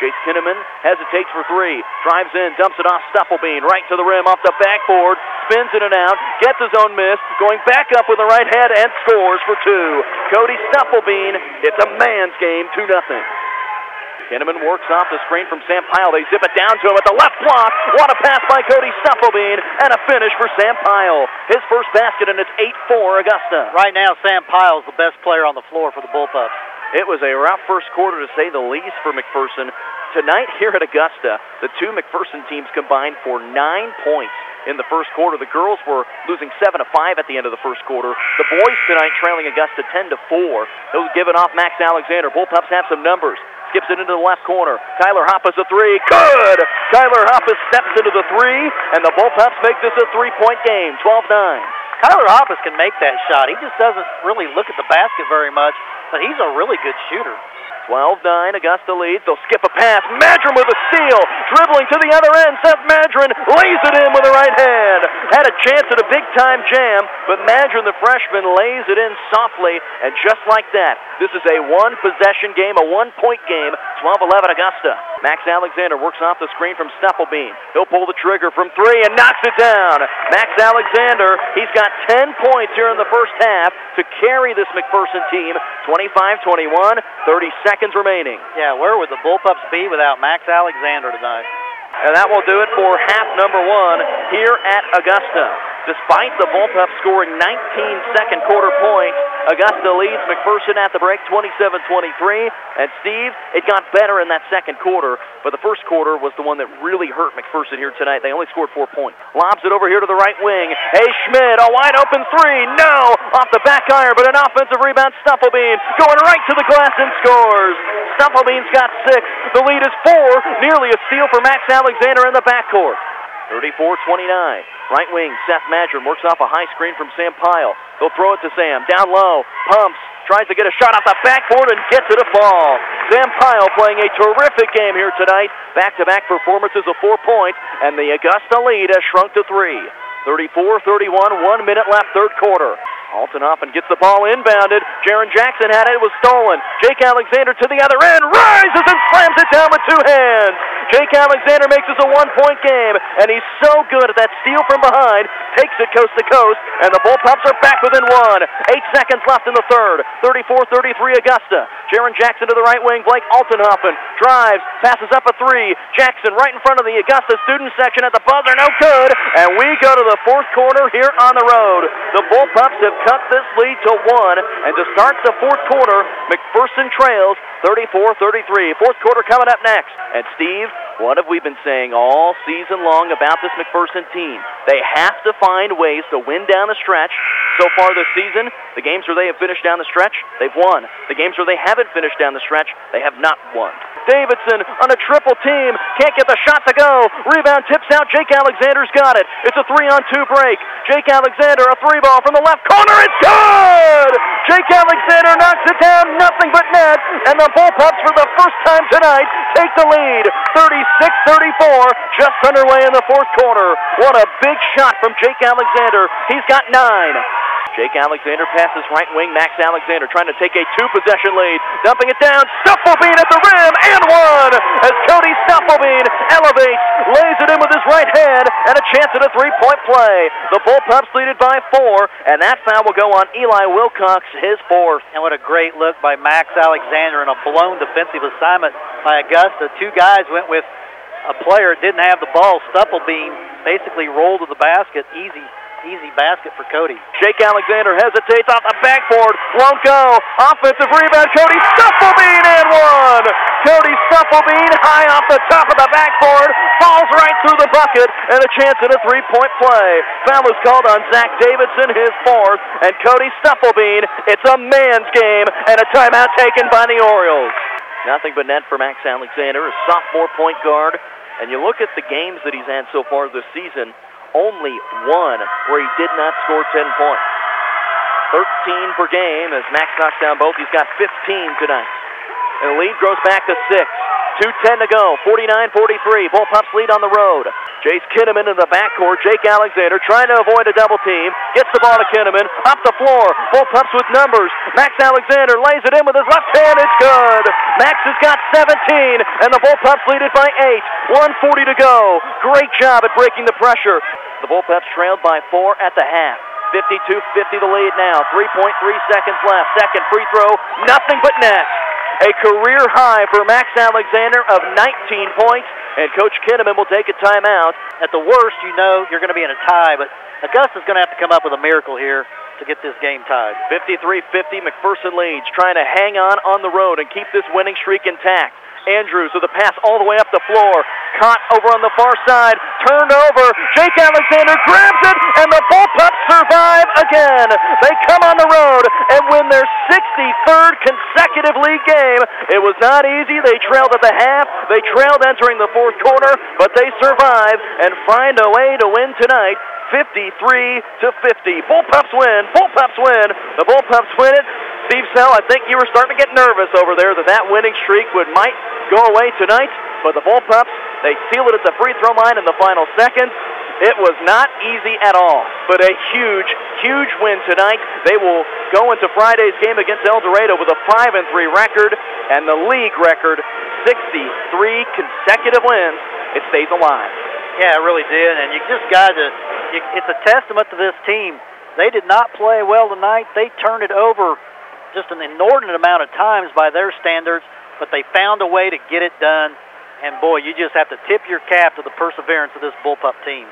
Jace Kinneman hesitates for three, drives in, dumps it off Stufflebean, right to the rim, off the backboard, spins in and out, gets his own miss, going back up with the right hand and scores for two. Cody Stufflebean, it's a man's game, 2 nothing. Kinneman works off the screen from Sam Pyle. They zip it down to him at the left block. What a pass by Cody Stufflebean and a finish for Sam Pyle. His first basket, and it's 8-4 Augusta. Right now, Sam Pyle is the best player on the floor for the Bullpups. It was a rough first quarter, to say the least, for McPherson. Tonight here at Augusta, the two McPherson teams combined for nine points in the first quarter. The girls were losing seven to five at the end of the first quarter. The boys tonight trailing Augusta ten to four. Those giving off Max Alexander. Bullpups have some numbers. Skips it into the left corner. Kyler Hoppus a three. Good! Kyler Hoppus steps into the three, and the Bullpups make this a three-point game, 12-9. Kyler Hoppus can make that shot. He just doesn't really look at the basket very much, but he's a really good shooter. 12 9, Augusta leads. They'll skip a pass. Madron with a steal. Dribbling to the other end. Seth Madron lays it in with the right hand. Had a chance at a big time jam, but Madron, the freshman, lays it in softly. And just like that, this is a one possession game, a one point game. 12 11 Augusta. Max Alexander works off the screen from Stufflebean. He'll pull the trigger from three and knocks it down. Max Alexander, he's got 10 points here in the first half to carry this McPherson team. 25 21, 30 seconds remaining. Yeah, where would the Bullpups be without Max Alexander tonight? And that will do it for half number one here at Augusta. Despite the Bullpups scoring 19 second quarter points, Augusta leads McPherson at the break 27-23. And Steve, it got better in that second quarter, but the first quarter was the one that really hurt McPherson here tonight. They only scored four points. Lobs it over here to the right wing. Hey Schmidt, a wide open three. No! Off the back iron, but an offensive rebound. Stufflebean going right to the glass and scores. Stufflebean's got six. The lead is four. Nearly a steal for Max Alexander in the backcourt. 34-29. Right wing, Seth Madron works off a high screen from Sam Pyle. He'll throw it to Sam. Down low, pumps, tries to get a shot off the backboard and gets it a fall. Sam Pyle playing a terrific game here tonight. Back-to-back performances of four points, and the Augusta lead has shrunk to three. 34-31, one minute left, third quarter. Altenhofen gets the ball inbounded. Jaron Jackson had it. It was stolen. Jake Alexander to the other end. Rises and slams it down with two hands. Jake Alexander makes this a one-point game, and he's so good at that steal from behind. Takes it coast to coast, and the Bullpups are back within one. Eight seconds left in the third. 34-33 Augusta. Jaron Jackson to the right wing. Blake Altenhoffen drives, passes up a three. Jackson right in front of the Augusta student section at the buzzer. No good. And we go to the fourth quarter here on the road. The Bullpups have cut this lead to one. And to start the fourth quarter, McPherson trails 34-33. Fourth quarter coming up next. And Steve, what have we been saying all season long about this McPherson team? They have to find ways to win down the stretch. So far this season, the games where they have finished down the stretch, they've won. The games where they haven't finished down the stretch, they have not won. Davidson on a triple team. Can't get the shot to go. Rebound tips out. Jake Alexander's got it. It's a three on two break. Jake Alexander, a three ball from the left corner. It's good! Jake Alexander knocks it down. Nothing but net. And the Bullpups, for the first time tonight, take the lead. 36-34, just underway in the fourth quarter. What a big shot from Jake Alexander. He's got nine. Jake Alexander passes right wing. Max Alexander trying to take a two possession lead. Dumping it down. Stufflebean at the rim and one as Cody Stufflebean elevates, lays it in with his right hand, and a chance at a three point play. The Bullpups lead it by four, and that foul will go on Eli Wilcox, his fourth. And what a great look by Max Alexander and a blown defensive assignment by Augusta. Two guys went with a player didn't have the ball. Stufflebean basically rolled to the basket. Easy easy basket for Cody. Jake Alexander hesitates off the backboard, won't go. Offensive rebound, Cody Stufflebean and one. Cody Stufflebean high off the top of the backboard, falls right through the bucket, and a chance at a three-point play. Foul is called on Zach Davidson, his fourth, and Cody Stufflebean. It's a man's game and a timeout taken by the Orioles. Nothing but net for Max Alexander, a sophomore point guard. And you look at the games that he's had so far this season, only one where he did not score 10 points. 13 per game as Max knocks down both. He's got 15 tonight. And the lead grows back to six. 2.10 to go. 49-43. Bullpups lead on the road. Jace Kinnaman in the backcourt. Jake Alexander trying to avoid a double team. Gets the ball to Kinnaman. Up the floor. Bullpups with numbers. Max Alexander lays it in with his left hand. It's good. Max has got 17, and the Bullpups lead it by 8. 140 to go. Great job at breaking the pressure. The Bullpups trailed by four at the half. 52-50 the lead now. 3.3 seconds left. Second free throw. Nothing but net. A career high for Max Alexander of 19 points, and Coach Kinnaman will take a timeout. At the worst, you know you're going to be in a tie, but Augusta's going to have to come up with a miracle here to get this game tied. 53-50, McPherson leads, trying to hang on on the road and keep this winning streak intact. Andrews with a pass all the way up the floor. Caught over on the far side. Turned over. Jake Alexander grabs it, and the Bullpups survive again. They come on the road and win their 63rd consecutive league game. It was not easy. They trailed at the half. They trailed entering the fourth quarter, but they survive and find a way to win tonight. 53 to 50. Bullpups win. Bullpups win. The Bullpups win it. Steve Sell, I think you were starting to get nervous over there that that winning streak would might go away tonight. But the Bullpups, they seal it at the free throw line in the final seconds. It was not easy at all, but a huge, huge win tonight. They will go into Friday's game against El Dorado with a 5 and 3 record and the league record 63 consecutive wins. It stays alive. Yeah, it really did, and you just got to. It's a testament to this team. They did not play well tonight. They turned it over just an inordinate amount of times by their standards, but they found a way to get it done. And boy, you just have to tip your cap to the perseverance of this bullpup team.